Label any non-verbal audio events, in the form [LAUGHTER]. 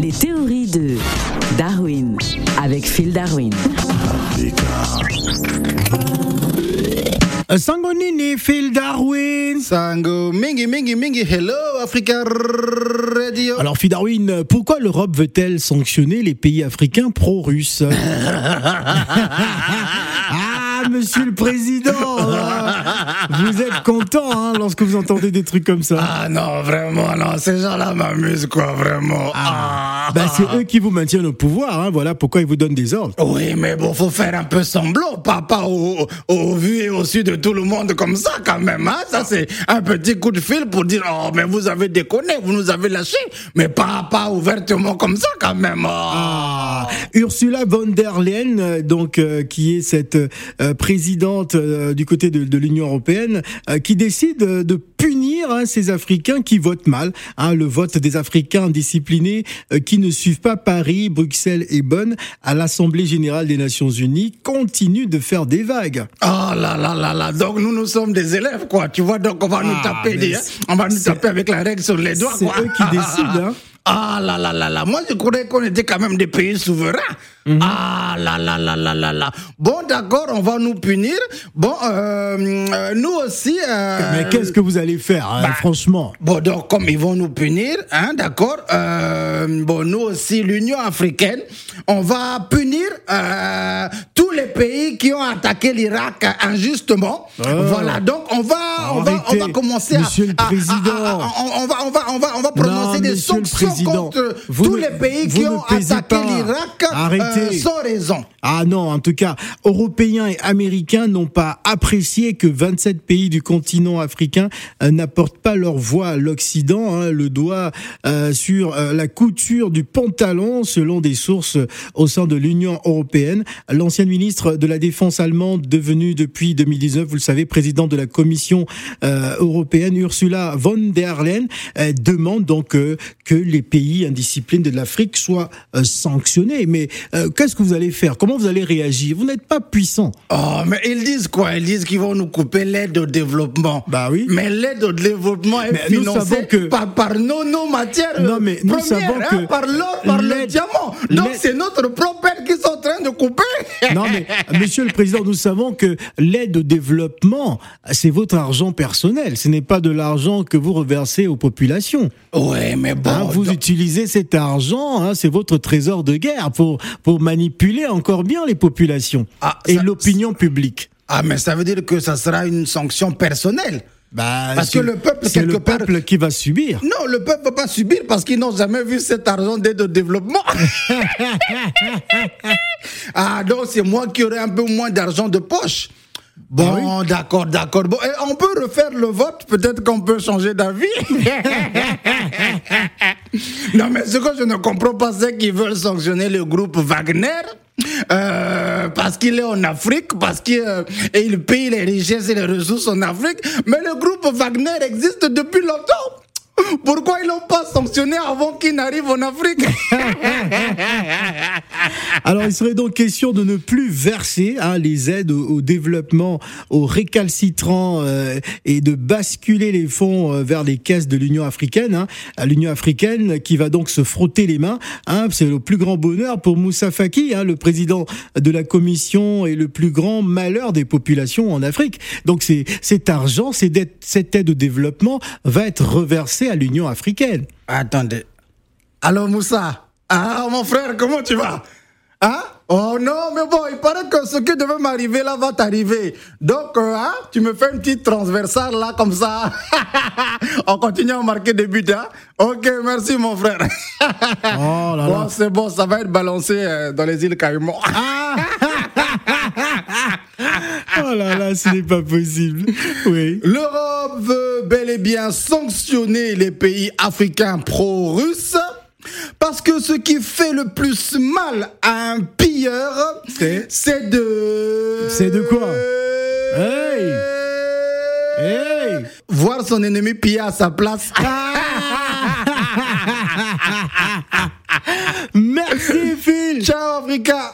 Les théories de Darwin avec Phil Darwin. Sangonini, Phil Darwin. Sango, mingi, mingi, mingi, hello, Africa Radio. Alors, Phil Darwin, pourquoi l'Europe veut-elle sanctionner les pays africains pro-russes? [LAUGHS] Ah, monsieur le président hein, Vous êtes content hein, lorsque vous entendez des trucs comme ça Ah non, vraiment, non, ces gens-là m'amusent, quoi, vraiment. Ah. Ben, c'est eux qui vous maintiennent au pouvoir, hein, voilà pourquoi ils vous donnent des ordres. Oui, mais bon, faut faire un peu semblant, pas, pas au, au vu et au su de tout le monde comme ça, quand même. Hein? Ça, c'est un petit coup de fil pour dire, oh, mais vous avez déconné, vous nous avez lâché, mais pas, pas ouvertement comme ça, quand même. Oh. Ah, Ursula von der Leyen, euh, donc euh, qui est cette euh, présidente euh, du côté de, de l'Union européenne, qui décide de punir hein, ces Africains qui votent mal. Hein, le vote des Africains disciplinés euh, qui ne suivent pas Paris, Bruxelles et Bonn à l'Assemblée générale des Nations Unies continue de faire des vagues. Oh là là là là, donc nous nous sommes des élèves quoi, tu vois, donc on va nous Ah, taper, des, on va nous taper avec la règle sur les doigts C'est eux qui décident. Hein. [LAUGHS] Ah là là là là, moi je croyais qu'on était quand même des pays souverains. Mhm. Ah là là là là là là. Bon d'accord, on va nous punir. Bon, euh, euh, nous aussi. euh, Mais qu'est-ce que vous allez faire, hein, bah, franchement? Bon, donc, comme ils vont nous punir, hein, d'accord euh, Bon, nous aussi, l'Union africaine, on va punir euh, tous les pays qui ont attaqué l'Irak injustement. Voilà, donc on va, on va, on Arrêtez, va commencer monsieur à, le président. à- à- on, on va, on va, on va, on va prononcer Non, des sanctions contre vous tous ne- les pays qui ont attaqué l'Irak euh, Arrêtez. sans raison. Ah non, en tout cas, Européens et Américains n'ont pas apprécié que 27 pays du continent africain euh, n'apportent pas leur voix à l'Occident, hein, le doigt euh, sur euh, la couture du pantalon, selon des sources au sein de l'Union européenne. L'ancienne ministre de la Défense allemande, devenue depuis 2019, vous le savez, présidente de la Commission euh, européenne, Ursula von der Leyen, euh, demande donc euh, que les pays indisciplinés de l'Afrique soient sanctionnés. Mais qu'est-ce que vous allez faire? Comment vous allez réagir? Vous n'êtes pas puissant. Oh, mais ils disent quoi? Ils disent qu'ils vont nous couper l'aide au développement. Bah oui. Mais l'aide au développement est Mais nous financée savons que- par, par nos, nos matières Non, mais nous premières, savons que par l'or, par le diamant. Donc c'est notre propre aide qu'ils sont en train de couper. [LAUGHS] Non, mais Monsieur le Président, nous savons que l'aide au développement, c'est votre argent personnel. Ce n'est pas de l'argent que vous reversez aux populations. Ouais, mais bon. Hein, vous donc- utilisez cet argent, hein, c'est votre trésor de guerre pour pour manipuler encore bien les populations Ah, et l'opinion publique. Ah, mais ça veut dire que ça sera une sanction personnelle. Bah, Parce que c'est- le peuple, c'est le part- peuple qui va subir? Non, le peuple ne va pas subir parce qu'ils n'ont jamais vu cet argent d'aide au développement. [LAUGHS] ah, donc c'est moi qui aurai un peu moins d'argent de poche. Bon, Ah d'accord, d'accord. Bon, et on peut refaire le vote, peut-être qu'on peut changer d'avis. [LAUGHS] non, mais ce que je ne comprends pas, c'est qu'ils veulent sanctionner le groupe Wagner. euh, parce qu'il est en Afrique, parce qu'il paye les richesses et les ressources en Afrique. Mais le groupe Wagner existe depuis longtemps. Pourquoi ils l'ont pas sanctionné avant qu'il n'arrive en Afrique [LAUGHS] Alors, il serait donc question de ne plus verser hein, les aides au, développement aux récalcitrants euh, et de basculer les fonds euh, vers les caisses de l'Union africaine. Hein. L'Union africaine qui va donc se frotter les mains. Hein, C'est le plus grand bonheur pour Moussa Faki, hein, le président de la Commission et le plus grand malheur des populations en Afrique. Donc, cet argent, cette aide au développement va être reversée à l'Union africaine. Attendez. Allô Moussa Ah mon frère, comment tu vas? Hein? Oh non, mais bon, il paraît que ce qui devait m'arriver là va t'arriver. Donc, euh, hein, tu me fais une petite transversale là, comme ça. [LAUGHS] On continue à marquer des buts, hein Ok, merci mon frère. Oh là bon, là. c'est bon, ça va être balancé euh, dans les îles Caïmans. [LAUGHS] Oh là là, ce n'est pas possible. Oui. L'Europe veut bel et bien sanctionner les pays africains pro-russes parce que ce qui fait le plus mal à un pilleur, C'est de... C'est de quoi Hey Hey Voir son ennemi piller à sa place. [LAUGHS] Merci Phil Ciao Africa